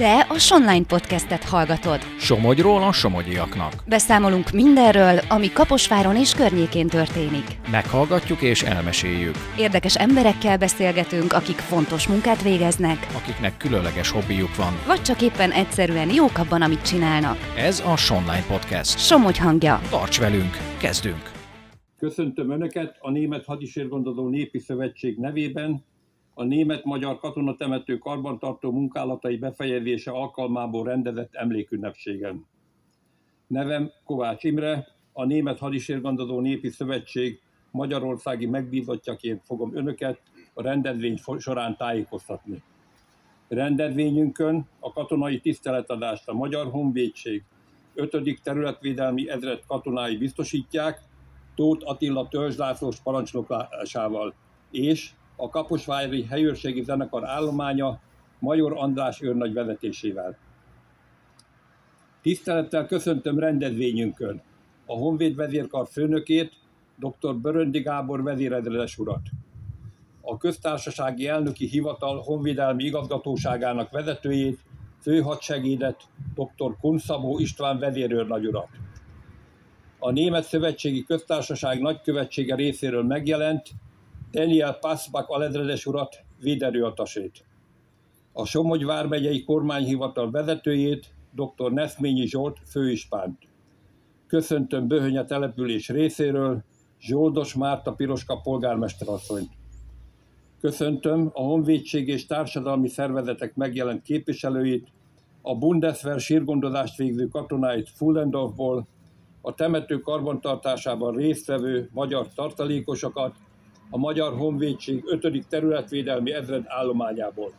Te a Sonline podcastet hallgatod. Somogyról a somogyiaknak. Beszámolunk mindenről, ami Kaposváron és környékén történik. Meghallgatjuk és elmeséljük. Érdekes emberekkel beszélgetünk, akik fontos munkát végeznek, Akiknek különleges hobbijuk van. vagy csak éppen egyszerűen jók abban, amit csinálnak. Ez a Sonline Podcast. Somogy hangja. Tarts velünk, kezdünk! Köszöntöm Önöket a Német Hadisérgondozó Népi Szövetség nevében, a német-magyar katonatemető karbantartó munkálatai befejezése alkalmából rendezett emlékünnepségen. Nevem Kovács Imre, a Német Hadisérgondozó Népi Szövetség magyarországi megbízottjaként fogom Önöket a rendezvény során tájékoztatni. Rendezvényünkön a katonai tiszteletadást a Magyar Honvédség 5. területvédelmi ezred katonái biztosítják, Tóth Attila törzslászlós parancsnokásával, és a Kaposvári Helyőrségi Zenekar állománya Major András őrnagy vezetésével. Tisztelettel köszöntöm rendezvényünkön a Honvéd vezérkar főnökét, dr. Böröndi Gábor vezérezredes urat, a köztársasági elnöki hivatal honvédelmi igazgatóságának vezetőjét, főhadsegédet, dr. Kunszabó István vezérőrnagy urat, a Német Szövetségi Köztársaság nagykövetsége részéről megjelent Daniel Passbach alezredes urat, véderőatasét. A Somogy vármegyei kormányhivatal vezetőjét, dr. Neszményi Zsolt főispánt. Köszöntöm Böhönye település részéről Zsoldos Márta Piroska polgármesterasszonyt. Köszöntöm a honvédség és társadalmi szervezetek megjelent képviselőit, a Bundeswehr sírgondozást végző katonáit Fullendorfból, a temető karbantartásában résztvevő magyar tartalékosokat a Magyar Honvédség 5. területvédelmi ezred állományából.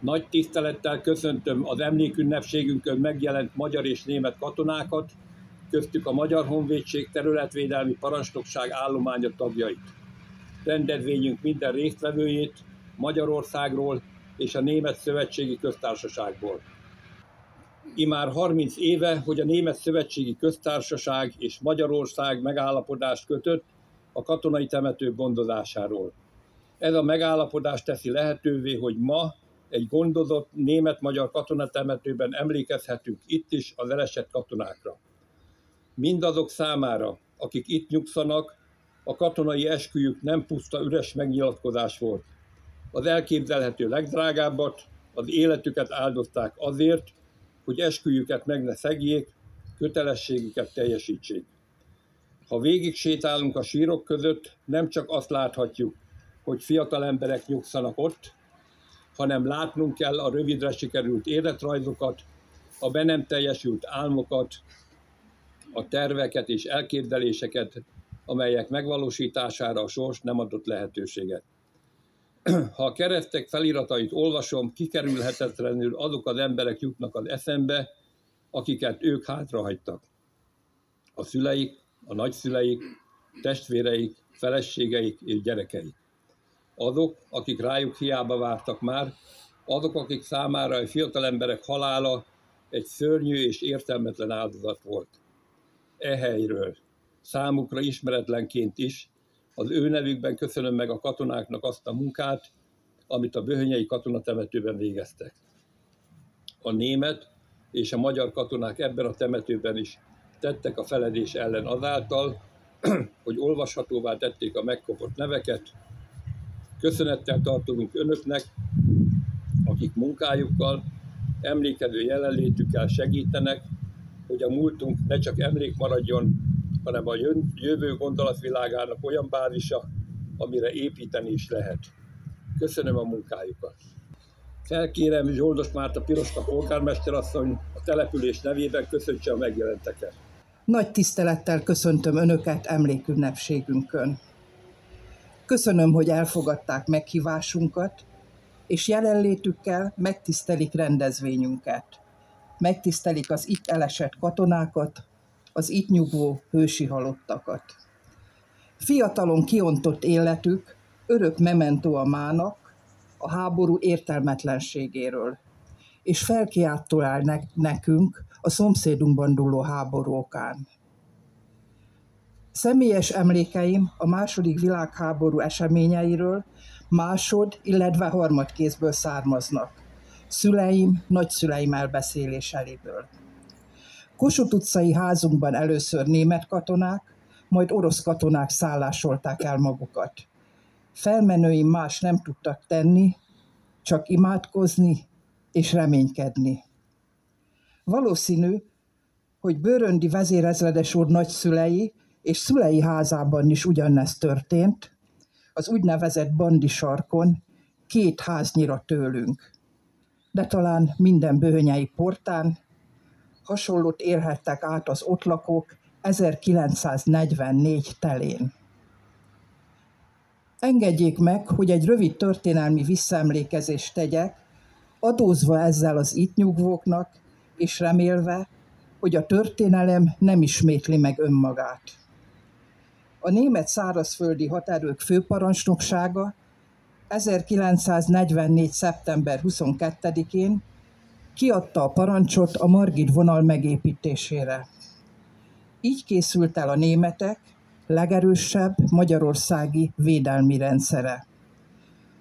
Nagy tisztelettel köszöntöm az emlékünnepségünkön megjelent magyar és német katonákat, köztük a Magyar Honvédség területvédelmi parancsnokság állománya tagjait. Rendezvényünk minden résztvevőjét Magyarországról és a Német Szövetségi Köztársaságból. Imár 30 éve, hogy a Német Szövetségi Köztársaság és Magyarország megállapodást kötött a katonai temetők gondozásáról. Ez a megállapodás teszi lehetővé, hogy ma egy gondozott német-magyar katonatemetőben emlékezhetünk itt is az elesett katonákra. Mindazok számára, akik itt nyugszanak, a katonai esküjük nem puszta üres megnyilatkozás volt. Az elképzelhető legdrágábbat, az életüket áldozták azért, hogy esküjüket meg ne szegjék, kötelességüket teljesítsék. Ha végig sétálunk a sírok között, nem csak azt láthatjuk, hogy fiatal emberek nyugszanak ott, hanem látnunk kell a rövidre sikerült életrajzokat, a be nem teljesült álmokat, a terveket és elképzeléseket, amelyek megvalósítására a sors nem adott lehetőséget. Ha a keresztek feliratait olvasom, kikerülhetetlenül azok az emberek jutnak az eszembe, akiket ők hátrahagytak. A szüleik, a nagyszüleik, testvéreik, feleségeik és gyerekeik. Azok, akik rájuk hiába vártak már, azok, akik számára a fiatal emberek halála egy szörnyű és értelmetlen áldozat volt. E helyről, számukra ismeretlenként is, az ő nevükben köszönöm meg a katonáknak azt a munkát, amit a böhönyei katonatemetőben végeztek. A német és a magyar katonák ebben a temetőben is tettek a feledés ellen azáltal, hogy olvashatóvá tették a megkopott neveket. Köszönettel tartozunk önöknek, akik munkájukkal, emlékező jelenlétükkel segítenek, hogy a múltunk ne csak emlék maradjon, hanem a jövő gondolatvilágának olyan bázisa, amire építeni is lehet. Köszönöm a munkájukat. Felkérem Zsoldos Márta Piroska polgármesterasszony a település nevében köszöntse a megjelenteket. Nagy tisztelettel köszöntöm Önöket emlékünnepségünkön. Köszönöm, hogy elfogadták meghívásunkat, és jelenlétükkel megtisztelik rendezvényünket. Megtisztelik az itt elesett katonákat, az itt nyugvó hősi halottakat. Fiatalon kiontott életük örök mementó a mának, a háború értelmetlenségéről, és felkiáltól ne- nekünk a szomszédunkban dúló háború okán. Személyes emlékeim a második világháború eseményeiről másod, illetve harmadkézből származnak. szüleim, nagyszüleim elbeszéléseléből. Kossuth utcai házunkban először német katonák, majd orosz katonák szállásolták el magukat. Felmenőim más nem tudtak tenni, csak imádkozni és reménykedni. Valószínű, hogy Bőröndi vezérezredes úr nagyszülei és szülei házában is ugyanezt történt, az úgynevezett bandi sarkon, két háznyira tőlünk. De talán minden bőhönyei portán hasonlót érhettek át az ott lakók 1944 telén. Engedjék meg, hogy egy rövid történelmi visszaemlékezést tegyek, adózva ezzel az itt nyugvóknak, és remélve, hogy a történelem nem ismétli meg önmagát. A német szárazföldi határők főparancsnoksága 1944. szeptember 22-én kiadta a parancsot a Margit vonal megépítésére. Így készült el a németek legerősebb magyarországi védelmi rendszere.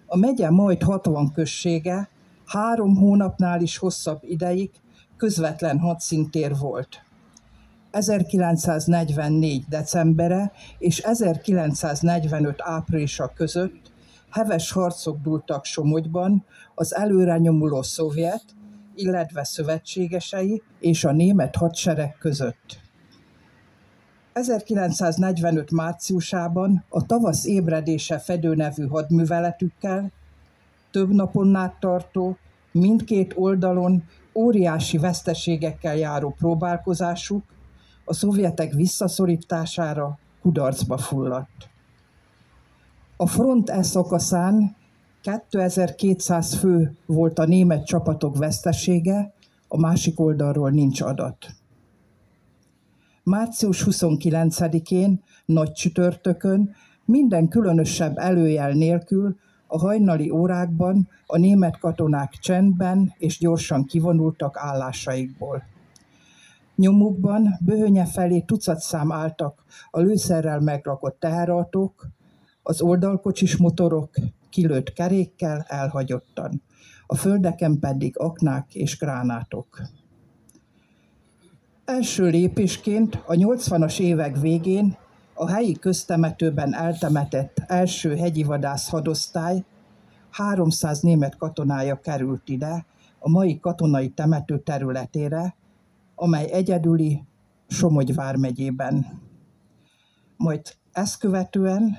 A megye majd 60 községe három hónapnál is hosszabb ideig közvetlen hadszintér volt. 1944. decembere és 1945. áprilisa között heves harcok dúltak Somogyban az előrenyomuló szovjet, illetve szövetségesei és a német hadsereg között. 1945. márciusában a tavasz ébredése fedő nevű hadműveletükkel több napon át tartó, mindkét oldalon óriási veszteségekkel járó próbálkozásuk a szovjetek visszaszorítására kudarcba fulladt. A front e szakaszán 2200 fő volt a német csapatok vesztesége, a másik oldalról nincs adat. Március 29-én, nagy csütörtökön, minden különösebb előjel nélkül a hajnali órákban a német katonák csendben és gyorsan kivonultak állásaikból. Nyomukban böhönye felé tucatszám álltak a lőszerrel megrakott teherautók, az oldalkocsis motorok kilőtt kerékkel elhagyottan, a földeken pedig aknák és gránátok. Első lépésként a 80-as évek végén a helyi köztemetőben eltemetett első hegyi vadász hadosztály 300 német katonája került ide, a mai katonai temető területére, amely egyedüli Somogy vármegyében. Majd ezt követően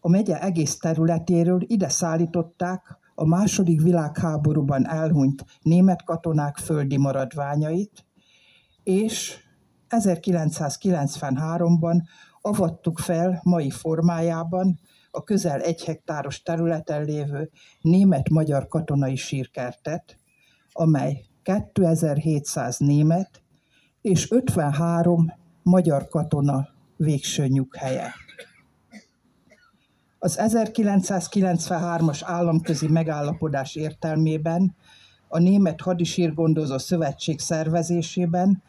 a megye egész területéről ide szállították a második világháborúban elhunyt német katonák földi maradványait, és 1993-ban avattuk fel mai formájában a közel egy hektáros területen lévő német-magyar katonai sírkertet, amely 2700 német és 53 magyar katona végső nyughelye. Az 1993-as államközi megállapodás értelmében a Német Hadisírgondozó Szövetség szervezésében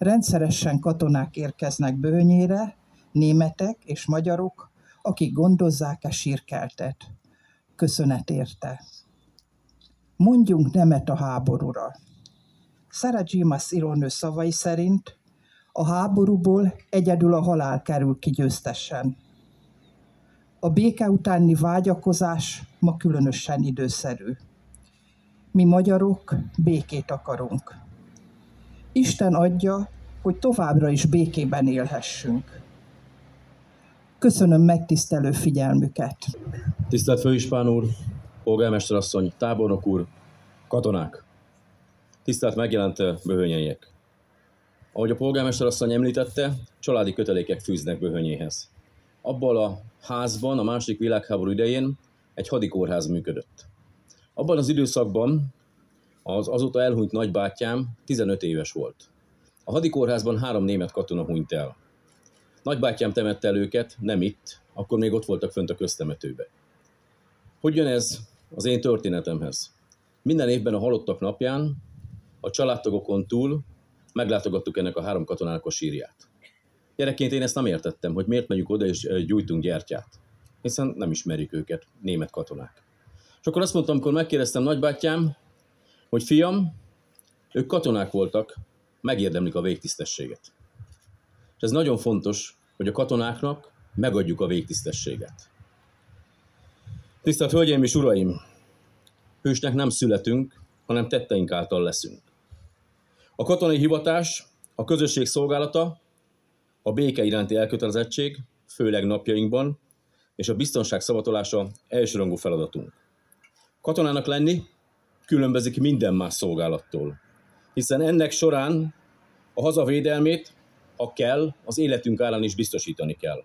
rendszeresen katonák érkeznek Bőnyére, németek és magyarok, akik gondozzák a sírkeltet. Köszönet érte. Mondjunk nemet a háborúra. Szaradzsimas írónő szavai szerint a háborúból egyedül a halál kerül ki győztesen. A béke utáni vágyakozás ma különösen időszerű. Mi magyarok békét akarunk. Isten adja, hogy továbbra is békében élhessünk. Köszönöm megtisztelő figyelmüket. Tisztelt Főispán úr, polgármesterasszony, tábornok úr, katonák! Tisztelt megjelent böhönyeiek! Ahogy a polgármesterasszony említette, családi kötelékek fűznek böhönyéhez. Abban a házban a második világháború idején egy hadikórház működött. Abban az időszakban az azóta elhunyt nagybátyám 15 éves volt. A hadikórházban három német katona hunyt el. Nagybátyám temette el őket, nem itt, akkor még ott voltak fönt a köztemetőbe. Hogy jön ez az én történetemhez? Minden évben a halottak napján a családtagokon túl meglátogattuk ennek a három katonának a sírját. Gyerekként én ezt nem értettem, hogy miért megyünk oda és gyújtunk gyertyát. Hiszen nem ismerjük őket, német katonák. És akkor azt mondtam, amikor megkérdeztem nagybátyám, hogy fiam, ők katonák voltak, megérdemlik a végtisztességet. És ez nagyon fontos, hogy a katonáknak megadjuk a végtisztességet. Tisztelt Hölgyeim és Uraim! Hősnek nem születünk, hanem tetteink által leszünk. A katonai hivatás, a közösség szolgálata, a béke iránti elkötelezettség, főleg napjainkban, és a biztonság szavatolása elsőrangú feladatunk. Katonának lenni különbözik minden más szolgálattól, hiszen ennek során a hazavédelmét, ha kell, az életünk árán is biztosítani kell.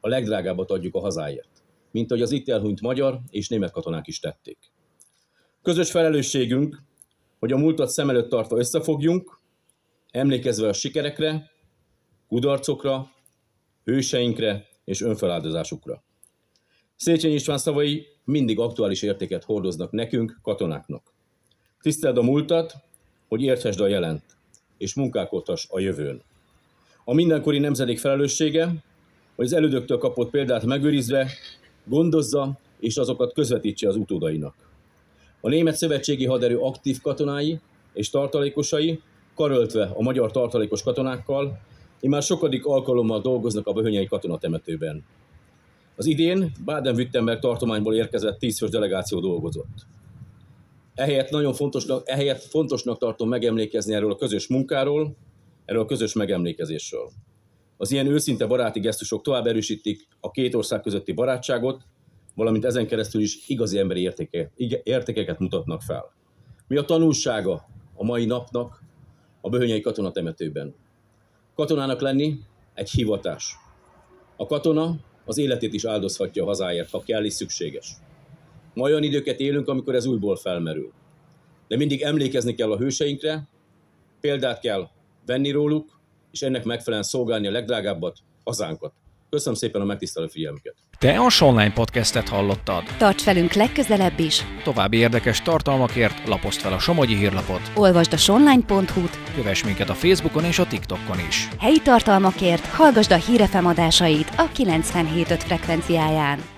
A legdrágábbat adjuk a hazáért, mint ahogy az itt elhunyt magyar és német katonák is tették. Közös felelősségünk, hogy a múltat szem előtt tartva összefogjunk, emlékezve a sikerekre, kudarcokra, hőseinkre és önfeláldozásukra. Széchenyi István szavai mindig aktuális értéket hordoznak nekünk, katonáknak. Tiszteld a múltat, hogy érthesd a jelent, és munkálkodhass a jövőn. A mindenkori nemzedék felelőssége, hogy az elődöktől kapott példát megőrizve, gondozza és azokat közvetítse az utódainak. A német szövetségi haderő aktív katonái és tartalékosai, karöltve a magyar tartalékos katonákkal, immár sokadik alkalommal dolgoznak a Böhönyei katonatemetőben. Az idén Baden-Württemberg tartományból érkezett tízfős delegáció dolgozott. Ehelyett nagyon fontosnak, ehelyett fontosnak tartom megemlékezni erről a közös munkáról, erről a közös megemlékezésről. Az ilyen őszinte baráti gesztusok tovább erősítik a két ország közötti barátságot, valamint ezen keresztül is igazi emberi értéke, értékeket mutatnak fel. Mi a tanulsága a mai napnak a Böhönyei katonatemetőben? Katonának lenni egy hivatás. A katona az életét is áldozhatja a hazáért, ha kell és szükséges. Ma olyan időket élünk, amikor ez újból felmerül. De mindig emlékezni kell a hőseinkre, példát kell venni róluk, és ennek megfelelően szolgálni a legdrágábbat, hazánkat. Köszönöm szépen a megtisztelő figyelmüket. Te a Sonline podcastet hallottad. Tarts velünk legközelebb is. További érdekes tartalmakért lapozd fel a Somogyi hírlapot, Olvasd a sonline.hu-t. kövess minket a Facebookon és a TikTokon is. Helyi tartalmakért hallgasd a hírefem adásait a 97.5 frekvenciáján.